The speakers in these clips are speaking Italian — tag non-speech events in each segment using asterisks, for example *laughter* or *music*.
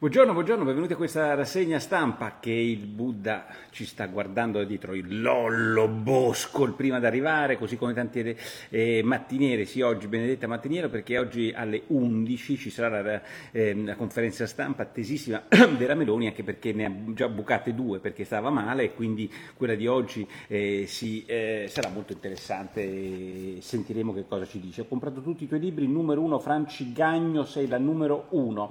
Buongiorno, buongiorno, benvenuti a questa rassegna stampa che il Buddha ci sta guardando da dietro, il Lollo Bosco, il prima ad arrivare, così come tante eh, mattiniere, sì oggi benedetta mattiniera perché oggi alle 11 ci sarà la, eh, la conferenza stampa attesissima *coughs* della Meloni anche perché ne ha già bucate due perché stava male e quindi quella di oggi eh, si, eh, sarà molto interessante sentiremo che cosa ci dice. Ho comprato tutti i tuoi libri, numero uno Franci Gagno, sei la numero uno.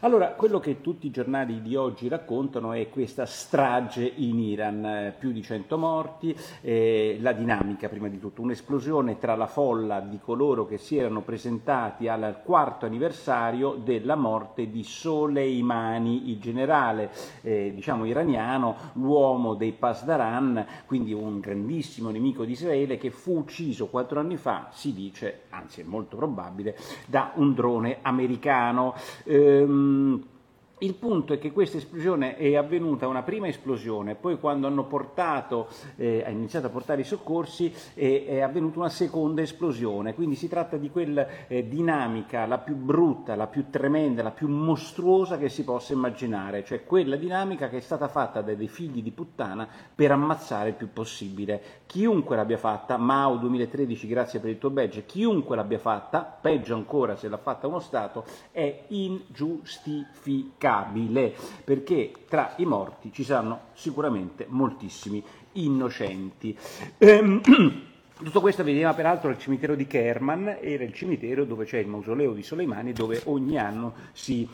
Allora, quello tutti i giornali di oggi raccontano è questa strage in Iran, eh, più di 100 morti, eh, la dinamica prima di tutto, un'esplosione tra la folla di coloro che si erano presentati al quarto anniversario della morte di Soleimani, il generale eh, diciamo iraniano, l'uomo dei Pasdaran, quindi un grandissimo nemico di Israele che fu ucciso quattro anni fa, si dice, anzi è molto probabile, da un drone americano. Ehm, il punto è che questa esplosione è avvenuta una prima esplosione, poi quando hanno portato, eh, ha iniziato a portare i soccorsi è, è, avvenuta una seconda esplosione, quindi si tratta di quella eh, dinamica la più brutta, la più tremenda, la più mostruosa che si possa immaginare, cioè quella dinamica che è stata fatta dai dei figli di puttana per ammazzare il più possibile. Chiunque l'abbia fatta, Mao 2013, grazie per il tuo badge, chiunque l'abbia fatta, peggio ancora se l'ha fatta uno Stato, è ingiustificabile giustificabile, perché tra i morti ci saranno sicuramente moltissimi innocenti. Ehm, *clears throat* tutto questo avveniva peraltro al cimitero di Kerman, era il cimitero dove c'è il mausoleo di Soleimani, dove ogni anno si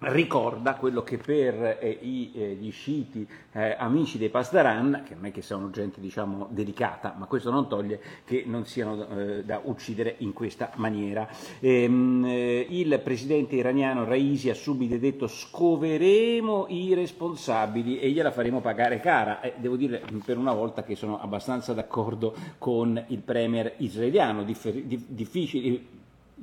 ricorda quello che per eh, i, eh, gli sciiti eh, amici dei Pasdaran, che non è che siano gente diciamo delicata, ma questo non toglie che non siano eh, da uccidere in questa maniera. Ehm, eh, il presidente iraniano Raisi ha subito detto scoveremo i responsabili e gliela faremo pagare cara. devo dire per una volta che sono abbastanza d'accordo con il premier israeliano, differ- difficile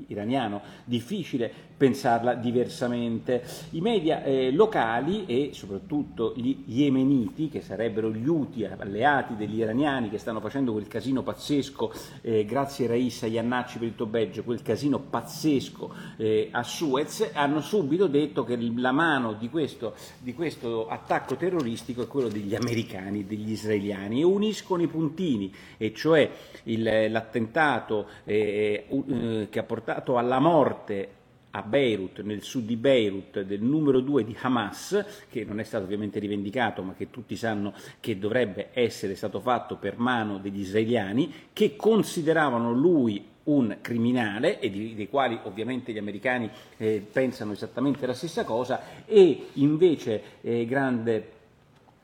iraniano, difficile pensarla diversamente. I media eh, locali e soprattutto gli yemeniti, che sarebbero gli Houthi, alleati degli iraniani che stanno facendo quel casino pazzesco, eh, grazie a Raissa Iannacci per il badge, quel casino pazzesco eh, a Suez, hanno subito detto che la mano di questo, di questo attacco terroristico è quello degli americani, degli israeliani, e uniscono i puntini, e cioè il, l'attentato eh, eh, che ha portato portato alla morte a Beirut, nel sud di Beirut, del numero due di Hamas, che non è stato ovviamente rivendicato, ma che tutti sanno che dovrebbe essere stato fatto per mano degli israeliani, che consideravano lui un criminale e di, dei quali ovviamente gli americani eh, pensano esattamente la stessa cosa e invece eh, grande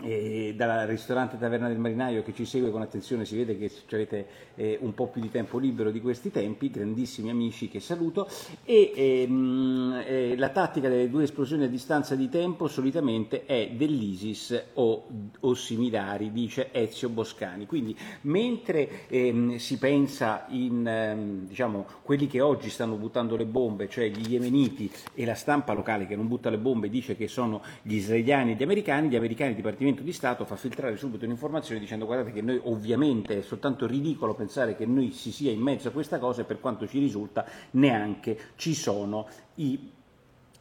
e dal ristorante Taverna del Marinaio che ci segue con attenzione si vede che avete eh, un po' più di tempo libero di questi tempi, grandissimi amici che saluto e ehm, eh, la tattica delle due esplosioni a distanza di tempo solitamente è dell'ISIS o, o similari, dice Ezio Boscani. Quindi mentre ehm, si pensa in ehm, diciamo, quelli che oggi stanno buttando le bombe, cioè gli yemeniti e la stampa locale che non butta le bombe dice che sono gli israeliani e gli americani, gli americani dipartimento Dipartimento di Stato fa filtrare subito un'informazione dicendo guardate che noi ovviamente è soltanto ridicolo pensare che noi si sia in mezzo a questa cosa e per quanto ci risulta neanche ci sono i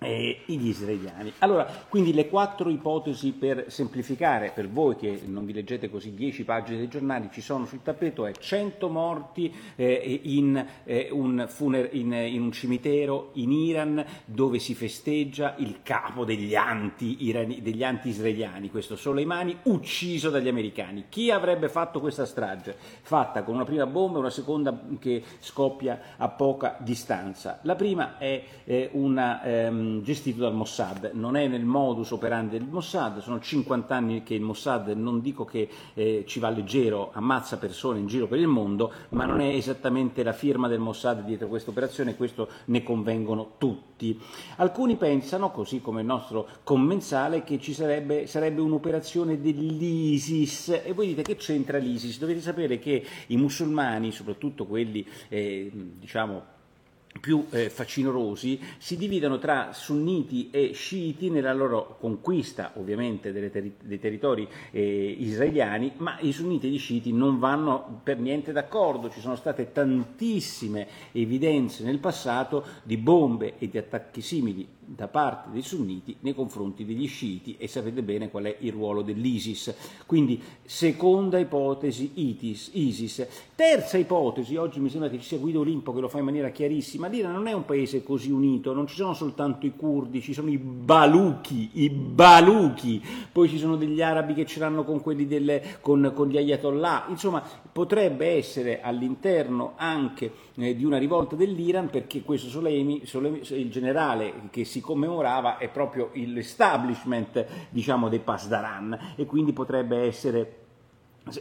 eh, gli israeliani. Allora, quindi le quattro ipotesi per semplificare, per voi che non vi leggete così dieci pagine dei giornali, ci sono sul tappeto, è 100 morti eh, in, eh, un funer- in, in, un cimitero in Iran dove si festeggia il capo degli, anti degli anti-israeliani, questo Soleimani, ucciso dagli americani. Chi avrebbe fatto questa strage? Fatta con una prima bomba e una seconda che scoppia a poca distanza. La prima è eh, una... Ehm, gestito dal Mossad, non è nel modus operandi del Mossad, sono 50 anni che il Mossad non dico che eh, ci va leggero, ammazza persone in giro per il mondo, ma non è esattamente la firma del Mossad dietro questa operazione, questo ne convengono tutti. Alcuni pensano, così come il nostro commensale, che ci sarebbe, sarebbe un'operazione dell'ISIS e voi dite che c'entra l'ISIS? Dovete sapere che i musulmani, soprattutto quelli eh, diciamo più eh, facinorosi si dividono tra sunniti e sciiti nella loro conquista ovviamente ter- dei territori eh, israeliani, ma i sunniti e gli sciiti non vanno per niente d'accordo, ci sono state tantissime evidenze nel passato di bombe e di attacchi simili da parte dei sunniti nei confronti degli sciiti e sapete bene qual è il ruolo dell'ISIS. Quindi seconda ipotesi ITIS, ISIS. Terza ipotesi, oggi mi sembra che ci sia Guido Olimpo che lo fa in maniera chiarissima, l'Iran non è un paese così unito, non ci sono soltanto i curdi, ci sono i baluchi, i baluchi, poi ci sono degli arabi che ce l'hanno con delle, con, con gli ayatollah, insomma potrebbe essere all'interno anche eh, di una rivolta dell'Iran perché questo Soleimi, Soleimi, il generale che si commemorava è proprio l'establishment diciamo, dei Pasdaran e quindi potrebbe essere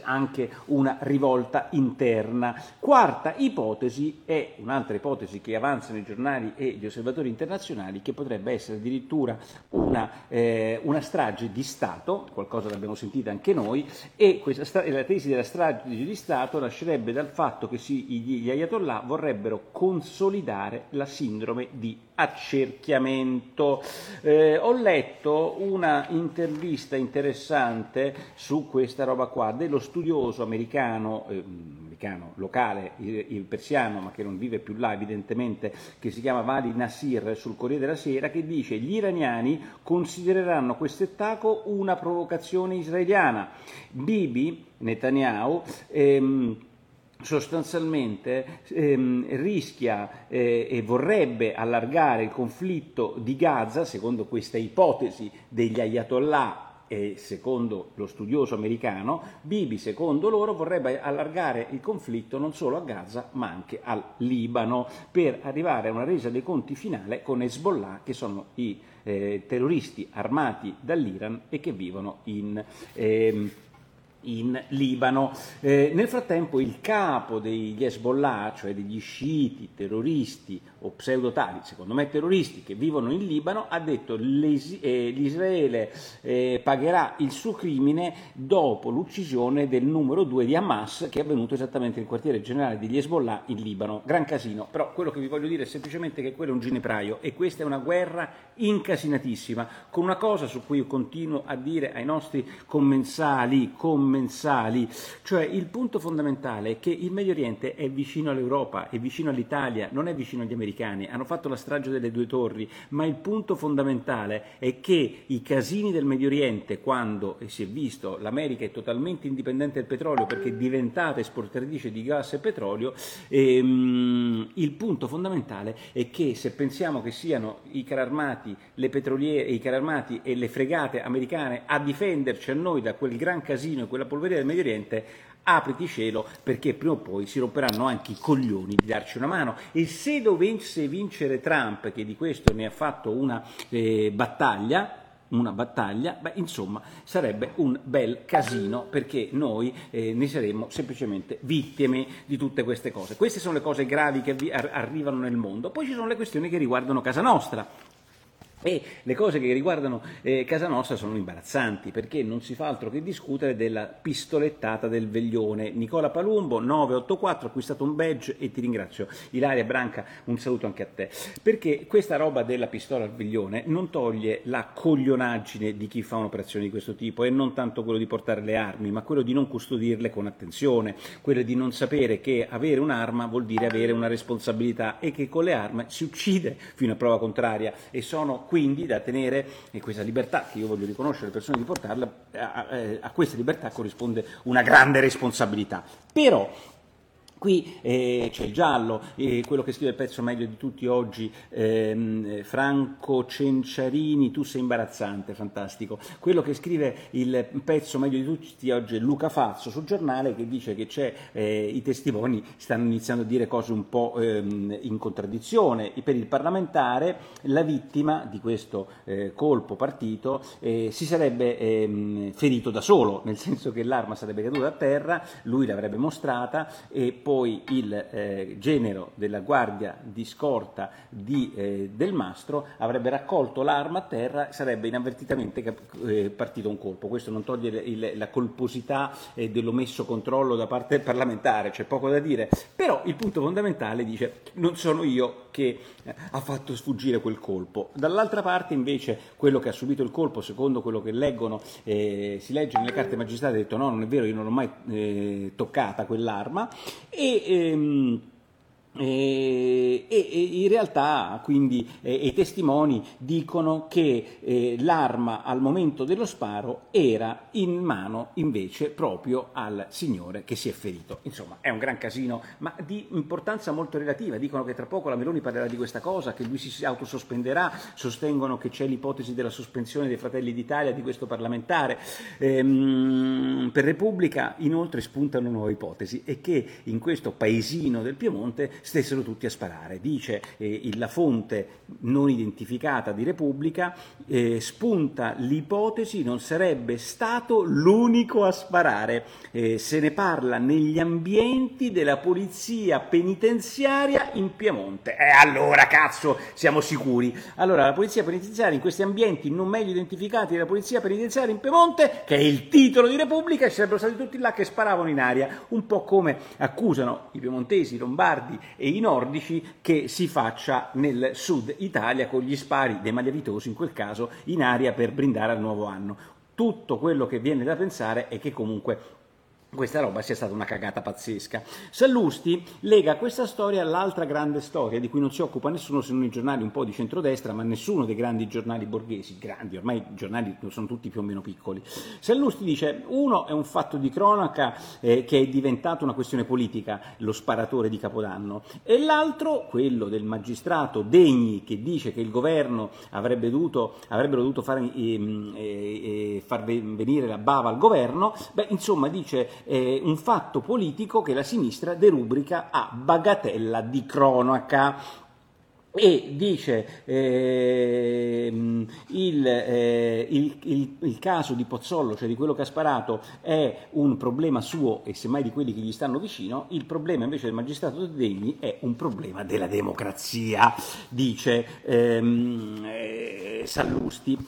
anche una rivolta interna. Quarta ipotesi è un'altra ipotesi che avanzano i giornali e gli osservatori internazionali che potrebbe essere addirittura una, eh, una strage di Stato, qualcosa l'abbiamo sentita anche noi, e questa, la tesi della strage di Stato nascerebbe dal fatto che si, gli ayatollah vorrebbero consolidare la sindrome di accerchiamento. Eh, ho letto una intervista interessante su questa roba qua dello studioso americano, eh, americano locale, il, il, persiano, ma che non vive più là evidentemente, che si chiama Vali Nasir sul Corriere della Sera, che dice gli iraniani considereranno questo attacco una provocazione israeliana. Bibi, Netanyahu, ehm, sostanzialmente ehm, rischia eh, e vorrebbe allargare il conflitto di Gaza, secondo questa ipotesi degli ayatollah e secondo lo studioso americano, Bibi, secondo loro, vorrebbe allargare il conflitto non solo a Gaza ma anche al Libano per arrivare a una resa dei conti finale con Hezbollah, che sono i eh, terroristi armati dall'Iran e che vivono in... Eh, in Libano. Eh, nel frattempo il capo degli Hezbollah, cioè degli sciiti terroristi o pseudotali, secondo me terroristi, che vivono in Libano, ha detto che eh, l'Israele eh, pagherà il suo crimine dopo l'uccisione del numero due di Hamas che è avvenuto esattamente nel quartiere generale degli Hezbollah in Libano. Gran casino, però quello che vi voglio dire è semplicemente che quello è un ginepraio e questa è una guerra incasinatissima, con una cosa su cui io continuo a dire ai nostri commensali, commensali, cioè il punto fondamentale è che il Medio Oriente è vicino all'Europa, è vicino all'Italia, non è vicino agli americani, hanno fatto la strage delle due torri, ma il punto fondamentale è che i casini del Medio Oriente, quando e si è visto l'America è totalmente indipendente dal petrolio perché è diventata esportatrice di gas e petrolio, ehm, il punto fondamentale è che se pensiamo che siano i carri armati, le petroliere, i carri armati e le fregate americane a difenderci a noi da quel gran casino e quella polveria del Medio Oriente, apriti cielo perché prima o poi si romperanno anche i coglioni di darci una mano e se dovesse vincere Trump, che di questo ne ha fatto una eh, battaglia, una battaglia, beh, insomma sarebbe un bel casino perché noi eh, ne saremmo semplicemente vittime di tutte queste cose. Queste sono le cose gravi che vi arrivano nel mondo, poi ci sono le questioni che riguardano casa nostra. E le cose che riguardano eh, casa nostra sono imbarazzanti perché non si fa altro che discutere della pistolettata del veglione. Nicola Palumbo 984 ha acquistato un badge e ti ringrazio. Ilaria Branca, un saluto anche a te. Perché questa roba della pistola al veglione non toglie la coglionaggine di chi fa un'operazione di questo tipo e non tanto quello di portare le armi, ma quello di non custodirle con attenzione, quello di non sapere che avere un'arma vuol dire avere una responsabilità e che con le armi si uccide fino a prova contraria e sono quindi da tenere questa libertà che io voglio riconoscere alle persone di portarla, a, a questa libertà corrisponde una grande responsabilità. Però Qui eh, c'è il giallo, eh, quello che scrive il pezzo meglio di tutti oggi, ehm, Franco Cenciarini, tu sei imbarazzante, fantastico. Quello che scrive il pezzo meglio di tutti oggi è Luca Fazzo sul giornale che dice che eh, i testimoni stanno iniziando a dire cose un po' ehm, in contraddizione. Per il parlamentare la vittima di questo eh, colpo partito eh, si sarebbe ehm, ferito da solo, nel senso che l'arma sarebbe caduta a terra, lui l'avrebbe mostrata e poi poi il eh, genero della guardia di scorta di, eh, del mastro avrebbe raccolto l'arma a terra sarebbe inavvertitamente eh, partito un colpo. Questo non toglie il, la colposità eh, dell'omesso controllo da parte del parlamentare, c'è poco da dire, però il punto fondamentale dice non sono io che eh, ha fatto sfuggire quel colpo. Dall'altra parte invece quello che ha subito il colpo, secondo quello che leggono, eh, si legge nelle carte magistrate, ha detto no, non è vero, io non l'ho mai toccata quell'arma e ehm, e, e, in realtà quindi eh, i testimoni dicono che eh, l'arma al momento dello sparo era in mano invece proprio al signore che si è ferito. Insomma è un gran casino, ma di importanza molto relativa. Dicono che tra poco la Meloni parlerà di questa cosa, che lui si autosospenderà, sostengono che c'è l'ipotesi della sospensione dei Fratelli d'Italia di questo parlamentare. Ehm, per Repubblica inoltre spuntano nuove ipotesi e che in questo paesino del Piemonte stessero tutti a sparare. Dice eh, la fonte non identificata di Repubblica, eh, spunta l'ipotesi non sarebbe stato l'unico a sparare. Eh, se ne parla negli ambienti della polizia penitenziaria in Piemonte. E allora, cazzo, siamo sicuri. Allora, la polizia penitenziaria in questi ambienti non meglio identificati della polizia penitenziaria in Piemonte, che è il titolo di Repubblica, ci sarebbero stati tutti là che sparavano in aria, un po' come accusano i piemontesi, i lombardi e i nordici che si faccia nel sud Italia con gli spari dei magliavitosi, in quel caso in aria per brindare al nuovo anno. Tutto quello che viene da pensare è che comunque questa roba sia stata una cagata pazzesca. Sallusti lega questa storia all'altra grande storia di cui non si occupa nessuno se non i giornali un po' di centrodestra, ma nessuno dei grandi giornali borghesi, grandi, ormai i giornali sono tutti più o meno piccoli. Sallusti dice, uno è un fatto di cronaca eh, che è diventato una questione politica, lo sparatore di Capodanno, e l'altro, quello del magistrato Degni, che dice che il governo avrebbe dovuto, avrebbero dovuto fare, eh, eh, far venire la bava al governo, beh, insomma dice eh, un fatto politico che la sinistra derubrica a bagatella di cronaca e dice eh, il, eh, il, il, il, caso di Pozzollo, cioè di quello che ha sparato, è un problema suo e semmai di quelli che gli stanno vicino, il problema invece del magistrato Degni è un problema della democrazia, dice ehm, eh, Sallusti.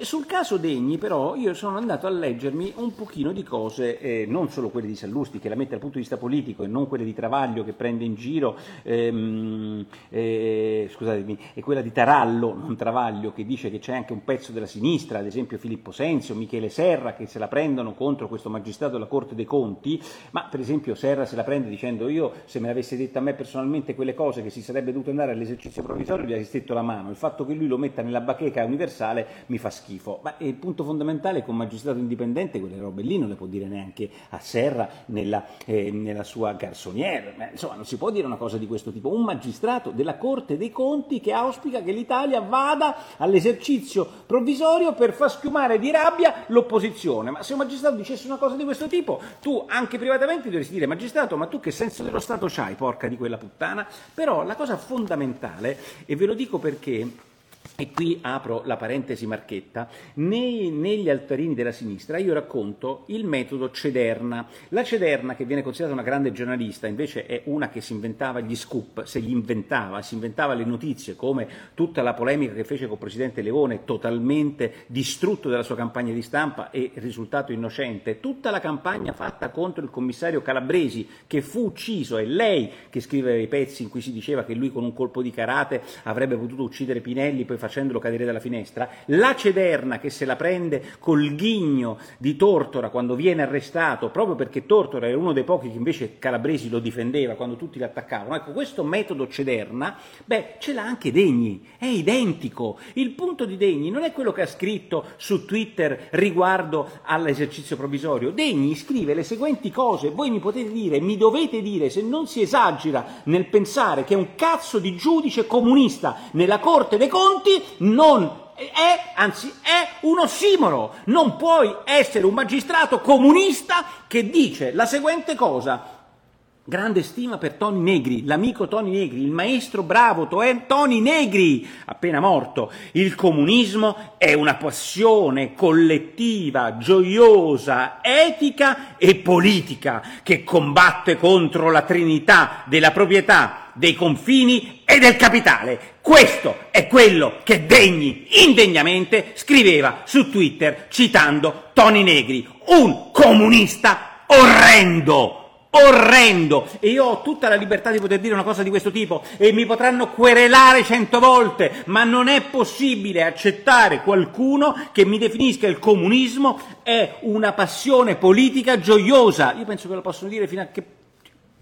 Sul caso Degni però io sono andato a leggermi un pochino di cose, eh, non solo quelle di Sallusti che la mette dal punto di vista politico e non quelle di Travaglio che prende in giro ehm, eh, scusatemi, è quella di Tarallo, non Travaglio, che dice che c'è anche un pezzo della sinistra, ad esempio Filippo Senzio, Michele Serra, che se la prendono contro questo magistrato della Corte dei Conti, ma per esempio Serra se la prende dicendo io se me l'avesse detta a me personalmente quelle cose che si sarebbe dovuto andare all'esercizio provvisorio gli avrei stretto la mano, il fatto che lui lo metta nella bacheca universale mi fa schifo, ma il punto fondamentale è che un magistrato indipendente quelle robe lì non le può dire neanche a Serra nella, eh, nella sua garçonniere, insomma non si può dire una cosa di questo tipo, un magistrato della Corte dei conti che auspica che l'Italia vada all'esercizio provvisorio per far schiumare di rabbia l'opposizione. Ma se un magistrato dicesse una cosa di questo tipo, tu anche privatamente dovresti dire magistrato, ma tu che senso dello Stato c'hai, porca di quella puttana? Però la cosa fondamentale, e ve lo dico perché e qui apro la parentesi marchetta, nei, negli altarini della sinistra io racconto il metodo Cederna. La Cederna, che viene considerata una grande giornalista, invece è una che si inventava gli scoop, se li inventava, si inventava le notizie, come tutta la polemica che fece con il Presidente Leone, totalmente distrutto dalla sua campagna di stampa e risultato innocente, tutta la campagna fatta contro il commissario Calabresi, che fu ucciso, è lei che scrive i pezzi in cui si diceva che lui con un colpo di karate avrebbe potuto uccidere Pinelli, poi facendolo cadere dalla finestra, la Cederna che se la prende col ghigno di Tortora quando viene arrestato, proprio perché Tortora era uno dei pochi che invece Calabresi lo difendeva quando tutti l'attaccavano, ecco questo metodo Cederna, beh, ce l'ha anche Degni, è identico. Il punto di Degni non è quello che ha scritto su Twitter riguardo all'esercizio provvisorio. Degni scrive le seguenti cose, voi mi potete dire, mi dovete dire se non si esagera nel pensare che un cazzo di giudice comunista nella Corte dei Conti non è, anzi è un ossimoro. Non puoi essere un magistrato comunista che dice la seguente cosa. Grande stima per Tony Negri, l'amico Tony Negri, il maestro bravo Tony Negri, appena morto. Il comunismo è una passione collettiva, gioiosa, etica e politica che combatte contro la trinità della proprietà, dei confini e del capitale. Questo è quello che Degni indegnamente scriveva su Twitter citando Tony Negri, un comunista orrendo orrendo e io ho tutta la libertà di poter dire una cosa di questo tipo e mi potranno querelare cento volte, ma non è possibile accettare qualcuno che mi definisca il comunismo è una passione politica gioiosa. Io penso che lo possono dire fino a che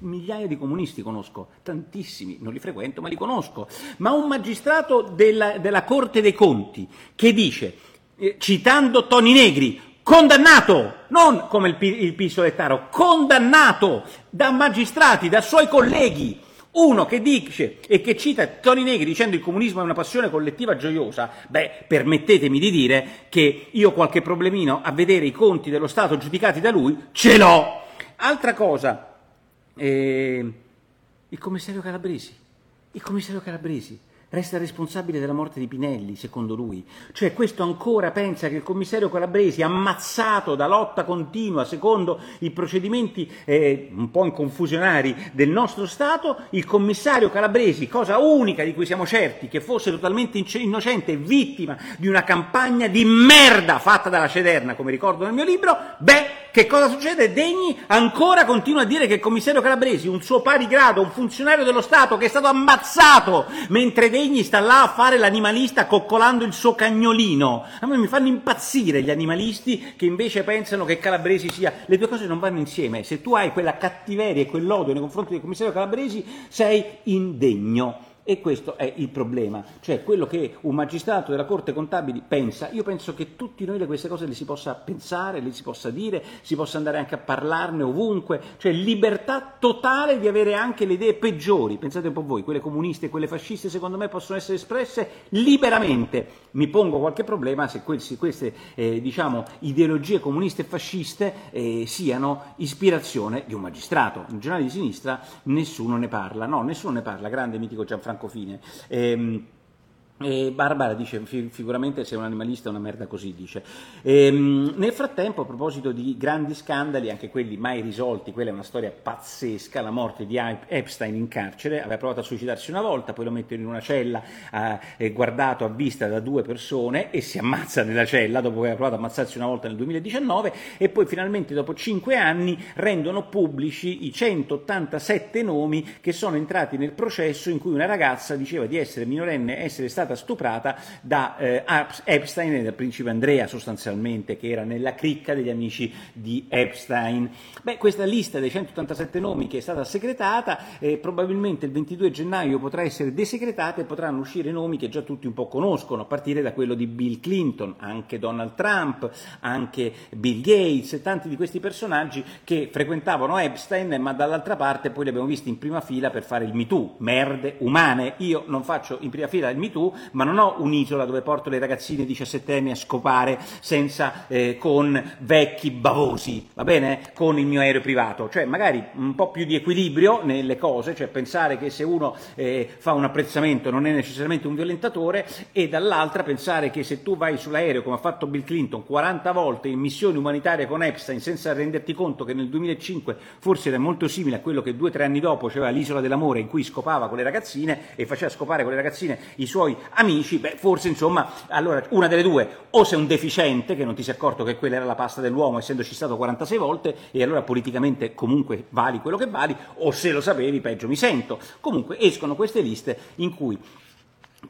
migliaia di comunisti conosco, tantissimi, non li frequento ma li conosco, ma un magistrato della, della Corte dei Conti che dice, eh, citando Toni Negri, condannato, non come il, il pistolettaro, condannato da magistrati, da suoi colleghi, uno che dice e che cita Toni Negri dicendo il comunismo è una passione collettiva gioiosa, beh, permettetemi di dire che io qualche problemino a vedere i conti dello Stato giudicati da lui ce l'ho. Altra cosa, eh, il commissario Calabresi, il commissario Calabresi resta responsabile della morte di Pinelli, secondo lui. Cioè questo ancora pensa che il commissario Calabresi, ammazzato da lotta continua secondo i procedimenti eh, un po' inconfusionari del nostro Stato, il commissario Calabresi, cosa unica di cui siamo certi, che fosse totalmente innocente, vittima di una campagna di merda fatta dalla Cederna, come ricordo nel mio libro, beh, che cosa succede? Degni ancora continua a dire che il commissario Calabresi, un suo pari grado, un funzionario dello Stato che è stato ammazzato mentre Degni sta là a fare l'animalista coccolando il suo cagnolino. A me mi fanno impazzire gli animalisti che invece pensano che Calabresi sia... Le due cose non vanno insieme. Se tu hai quella cattiveria e quell'odio nei confronti del commissario Calabresi, sei indegno. E questo è il problema, cioè quello che un magistrato della Corte Contabili pensa. Io penso che tutti noi queste cose le si possa pensare, le si possa dire, si possa andare anche a parlarne ovunque, cioè libertà totale di avere anche le idee peggiori. Pensate un po' voi, quelle comuniste e quelle fasciste secondo me possono essere espresse liberamente. Mi pongo qualche problema se queste eh, diciamo, ideologie comuniste e fasciste eh, siano ispirazione di un magistrato. In giornale di sinistra nessuno ne parla, no, nessuno ne parla, grande mitico Gianfranco Francofine. Ehm, e Barbara dice, sicuramente sei un animalista una merda così, dice. Ehm, nel frattempo, a proposito di grandi scandali, anche quelli mai risolti, quella è una storia pazzesca, la morte di Epstein in carcere, aveva provato a suicidarsi una volta, poi lo mettono in una cella, eh, guardato a vista da due persone e si ammazza nella cella, dopo che aveva provato a ammazzarsi una volta nel 2019, e poi finalmente dopo cinque anni rendono pubblici i 187 nomi che sono entrati nel processo in cui una ragazza diceva di essere minorenne, essere stata stata stuprata da eh, Epstein e dal principe Andrea sostanzialmente, che era nella cricca degli amici di Epstein. Beh, questa lista dei 187 nomi che è stata segretata, eh, probabilmente il 22 gennaio potrà essere desegretata e potranno uscire nomi che già tutti un po' conoscono, a partire da quello di Bill Clinton, anche Donald Trump, anche Bill Gates tanti di questi personaggi che frequentavano Epstein, ma dall'altra parte poi li abbiamo visti in prima fila per fare il MeToo, merde umane. Io non faccio in prima fila il MeToo, ma non ho un'isola dove porto le ragazzine 17 anni a scopare senza, eh, con vecchi bavosi, va bene? Con il mio aereo privato, cioè magari un po' più di equilibrio nelle cose, cioè pensare che se uno eh, fa un apprezzamento non è necessariamente un violentatore e dall'altra pensare che se tu vai sull'aereo come ha fatto Bill Clinton 40 volte in missioni umanitarie con Epstein senza renderti conto che nel 2005 forse era molto simile a quello che due o tre anni dopo c'era l'isola dell'amore in cui scopava con le ragazzine e faceva scopare con le ragazzine i suoi amici, beh, forse insomma, allora una delle due, o sei un deficiente che non ti sei accorto che quella era la pasta dell'uomo essendoci stato 46 volte e allora politicamente comunque vali quello che vali, o se lo sapevi peggio mi sento. Comunque escono queste liste in cui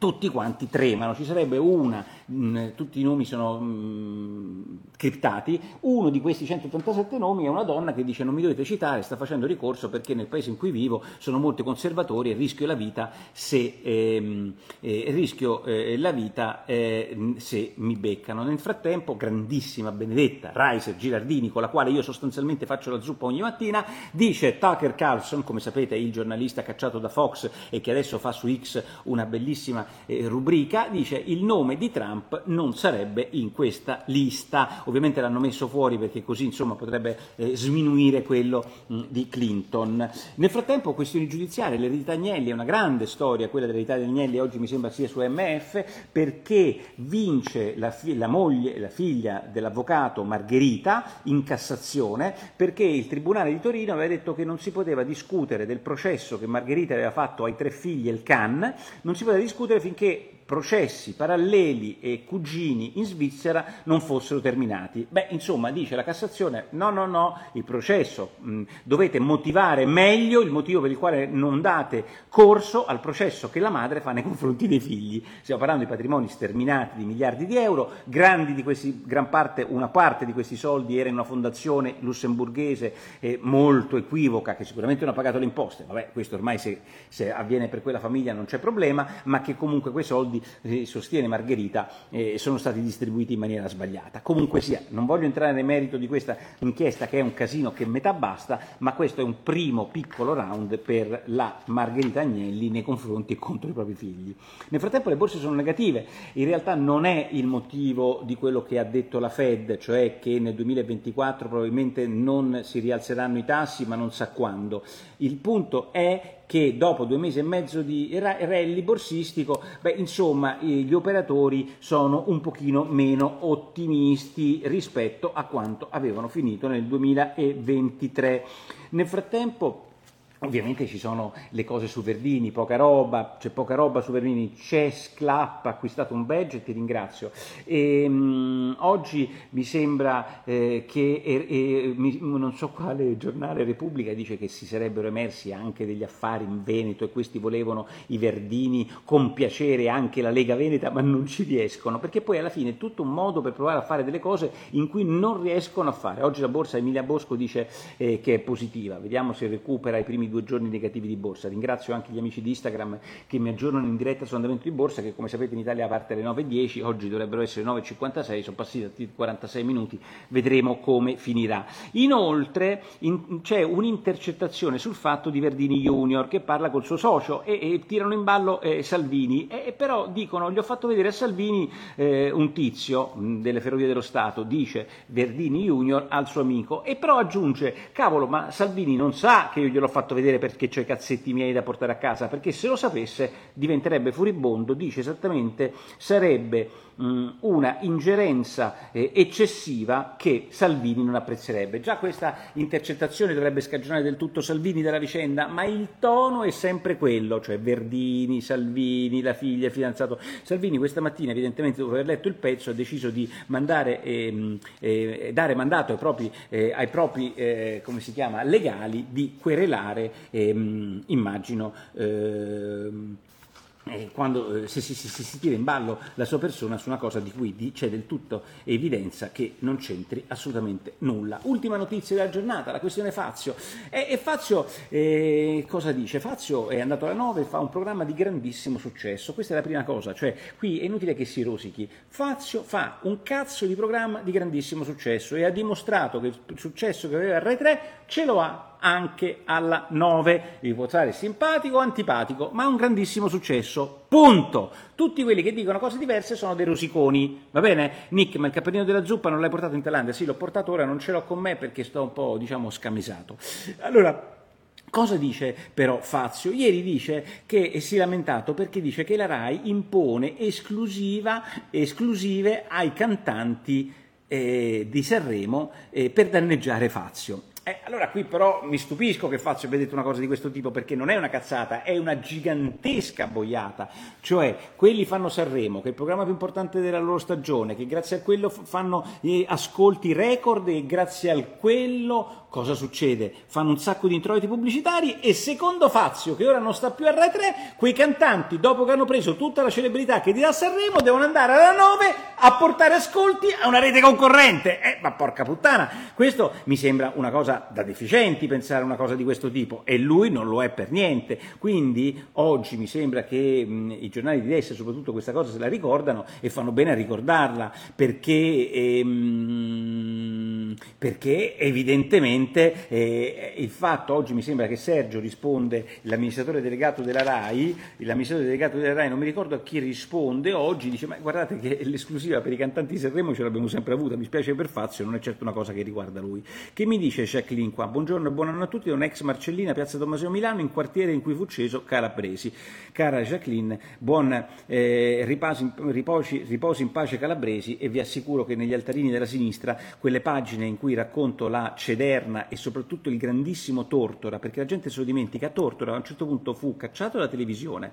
tutti quanti tremano, ci sarebbe una, mh, mm, tutti i nomi sono mh, mm, criptati, uno di questi 187 nomi è una donna che dice non mi dovete citare, sta facendo ricorso perché nel paese in cui vivo sono molti conservatori e rischio la vita se, ehm, eh, rischio, eh, la vita, eh, se mi beccano. Nel frattempo, grandissima Benedetta Reiser Girardini, con la quale io sostanzialmente faccio la zuppa ogni mattina, dice Tucker Carlson, come sapete il giornalista cacciato da Fox e che adesso fa su X una bellissima eh, rubrica, dice il nome di Trump non sarebbe in questa lista. Ovviamente l'hanno messo fuori perché così insomma, potrebbe eh, sminuire quello mh, di Clinton. Nel frattempo questioni giudiziarie, l'eredità Agnelli è una grande storia, quella dell'eredità di Agnelli oggi mi sembra sia su MF, perché vince la, fi- la moglie, la figlia dell'avvocato Margherita in Cassazione, perché il Tribunale di Torino aveva detto che non si poteva discutere del processo che Margherita aveva fatto ai tre figli e il CAN, non si poteva discutere discutere finché processi paralleli e cugini in Svizzera non fossero terminati. Beh, insomma, dice la Cassazione, no, no, no, il processo, mh, dovete motivare meglio il motivo per il quale non date corso al processo che la madre fa nei confronti dei figli. Stiamo parlando di patrimoni sterminati di miliardi di euro, di questi, parte, una parte di questi soldi era in una fondazione lussemburghese eh, molto equivoca, che sicuramente non ha pagato le imposte, vabbè, questo ormai se, se avviene per quella famiglia non c'è problema, ma che comunque quei soldi, eh, sostiene Margherita, eh, sono stati distribuiti in maniera sbagliata. Comunque sia, non voglio entrare nel merito di questa inchiesta che è un casino che metà basta, ma questo è un primo piccolo round per la Margherita Agnelli nei confronti e contro i propri figli. Nel frattempo le borse sono negative, in realtà non è il motivo di quello che ha detto la Fed, cioè che nel 2024 probabilmente non si rialzeranno i tassi, ma non sa quando. Il punto è che dopo due mesi e mezzo di rally borsistico, beh, insomma, gli operatori sono un pochino meno ottimisti rispetto a quanto avevano finito nel 2023. Nel frattempo Ovviamente ci sono le cose su Verdini, poca roba, c'è poca roba su Verdini, c'è Sclap, ha acquistato un badge e ti ringrazio. E, mh, oggi mi sembra eh, che, eh, eh, mi, non so quale giornale Repubblica dice che si sarebbero emersi anche degli affari in Veneto e questi volevano i Verdini compiacere anche la Lega Veneta, ma non ci riescono, perché poi alla fine è tutto un modo per provare a fare delle cose in cui non riescono a fare. Oggi la borsa Emilia Bosco dice eh, che è positiva, vediamo se recupera i primi giorni negativi di borsa. Ringrazio anche gli amici di Instagram che mi aggiornano in diretta sull'andamento di borsa che come sapete in Italia parte alle 9.10, oggi dovrebbero essere 9.56, sono passati 46 minuti, vedremo come finirà. Inoltre in, c'è un'intercettazione sul fatto di Verdini Junior che parla col suo socio e, e tirano in ballo eh, Salvini, e, però dicono gli ho fatto vedere a Salvini eh, un tizio mh, delle Ferrovie dello Stato, dice Verdini Junior al suo amico e però aggiunge cavolo ma Salvini non sa che io gliel'ho fatto vedere vedere perché ho i cazzetti miei da portare a casa, perché se lo sapesse diventerebbe furibondo, dice esattamente, sarebbe mh, una ingerenza eh, eccessiva che Salvini non apprezzerebbe. Già questa intercettazione dovrebbe scagionare del tutto Salvini dalla vicenda, ma il tono è sempre quello, cioè Verdini, Salvini, la figlia, il fidanzato. Salvini questa mattina, evidentemente dopo aver letto il pezzo, ha deciso di mandare, eh, eh, dare mandato ai propri, eh, ai propri eh, chiama, legali di querelare, ehm, immagino, ehm, eh, quando eh, se si, si, tira in ballo la sua persona su una cosa di cui c'è del tutto evidenza che non c'entri assolutamente nulla. Ultima notizia della giornata, la questione Fazio. E, e Fazio eh, cosa dice? Fazio è andato alla 9 e fa un programma di grandissimo successo. Questa è la prima cosa, cioè qui è inutile che si rosichi. Fazio fa un cazzo di programma di grandissimo successo e ha dimostrato che il successo che aveva a Rai 3 ce lo ha anche alla 9. Vi può stare simpatico o antipatico, ma è un grandissimo successo. Punto. Tutti quelli che dicono cose diverse sono dei rosiconi. Va bene? Nick, ma il cappellino della zuppa non l'hai portato in Thailandia? Sì, l'ho portato ora, non ce l'ho con me perché sto un po', diciamo, scamisato. Allora, Cosa dice però Fazio? Ieri dice che si è lamentato perché dice che la RAI impone esclusive ai cantanti eh, di Sanremo eh, per danneggiare Fazio. Eh, allora qui però mi stupisco che abbia detto una cosa di questo tipo perché non è una cazzata, è una gigantesca boiata, cioè quelli fanno Sanremo, che è il programma più importante della loro stagione, che grazie a quello fanno eh, ascolti record e grazie a quello cosa succede? Fanno un sacco di introiti pubblicitari e secondo Fazio, che ora non sta più a Rai 3, quei cantanti, dopo che hanno preso tutta la celebrità che dirà Sanremo, devono andare alla 9 a portare ascolti a una rete concorrente. Eh, ma porca puttana, questo mi sembra una cosa da deficienti pensare una cosa di questo tipo e lui non lo è per niente. Quindi oggi mi sembra che mh, i giornali di destra soprattutto questa cosa se la ricordano e fanno bene a ricordarla perché, ehm, perché evidentemente eh, il fatto, oggi mi sembra che Sergio risponde, l'amministratore delegato della RAI, l'amministratore delegato della RAI non mi ricordo a chi risponde oggi, dice ma guardate che l'esclusiva per i cantanti di Sanremo ce l'abbiamo sempre avuta, mi spiace per Fazio, non è certo una cosa che riguarda lui. Che mi dice Jacqueline qua? Buongiorno e buon anno a tutti, da un'ex Marcellina, Piazza Tommasino Milano, in quartiere in cui fu ucciso Calabresi. Cara Jacqueline, buon eh, riposi, riposi, riposi in pace Calabresi e vi assicuro che negli altarini della sinistra quelle pagine in cui racconto la Cederna e soprattutto il grandissimo Tortora, perché la gente se lo dimentica, Tortora a un certo punto fu cacciato dalla televisione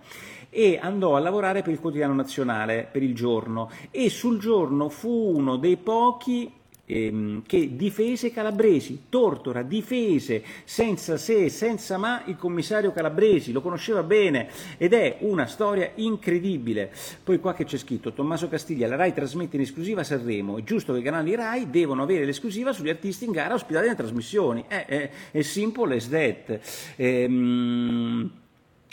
e andò a lavorare per il quotidiano nazionale, per il giorno, e sul giorno fu uno dei pochi ehm, che difese Calabresi, Tortora difese senza se, senza ma il commissario Calabresi, lo conosceva bene ed è una storia incredibile. Poi qua che c'è scritto Tommaso Castiglia, la RAI trasmette in esclusiva Sanremo, è giusto che i canali RAI devono avere l'esclusiva sugli artisti in gara ospitati nelle trasmissioni, è, è, è simple as that. Ehm,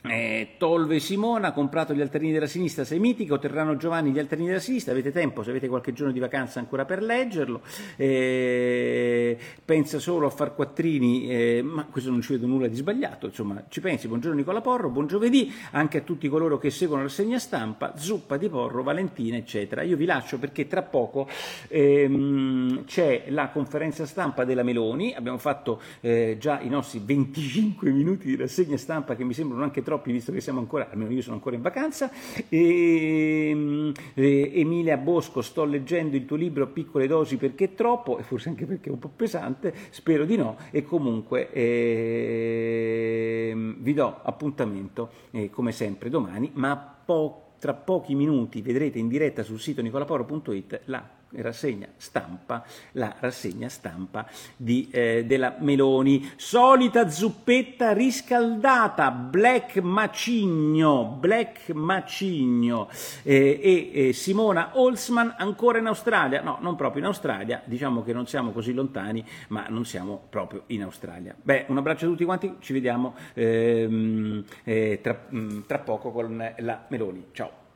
eh, Tolve Simona ha comprato gli alterini della sinistra, sei mitico, Terrano Giovanni gli alterini della sinistra, avete tempo, se avete qualche giorno di vacanza ancora per leggerlo, eh, pensa solo a far quattrini, eh, ma questo non ci vedo nulla di sbagliato, insomma ci pensi, buongiorno Nicola Porro, buon giovedì, anche a tutti coloro che seguono la segna stampa, zuppa di Porro, Valentina eccetera. Io vi lascio perché tra poco ehm, c'è la conferenza stampa della Meloni, abbiamo fatto eh, già i nostri 25 minuti di rassegna stampa che mi sembrano anche troppi visto che siamo ancora, almeno io sono ancora in vacanza. E, ehm, e, Emilia Bosco, sto leggendo il tuo libro Piccole dosi perché troppo, e forse anche perché è un po' pesante, spero di no, e comunque eh, vi do appuntamento eh, come sempre domani, ma po- tra pochi minuti vedrete in diretta sul sito nicolaporo.it la rassegna stampa, la rassegna stampa di, eh, della Meloni. Solita zuppetta riscaldata, Black Macigno, Black Macigno eh, e eh, Simona Holzman ancora in Australia, no, non proprio in Australia, diciamo che non siamo così lontani, ma non siamo proprio in Australia. Beh, un abbraccio a tutti quanti, ci vediamo ehm, eh, tra, mh, mm, tra poco con la Meloni. Ciao.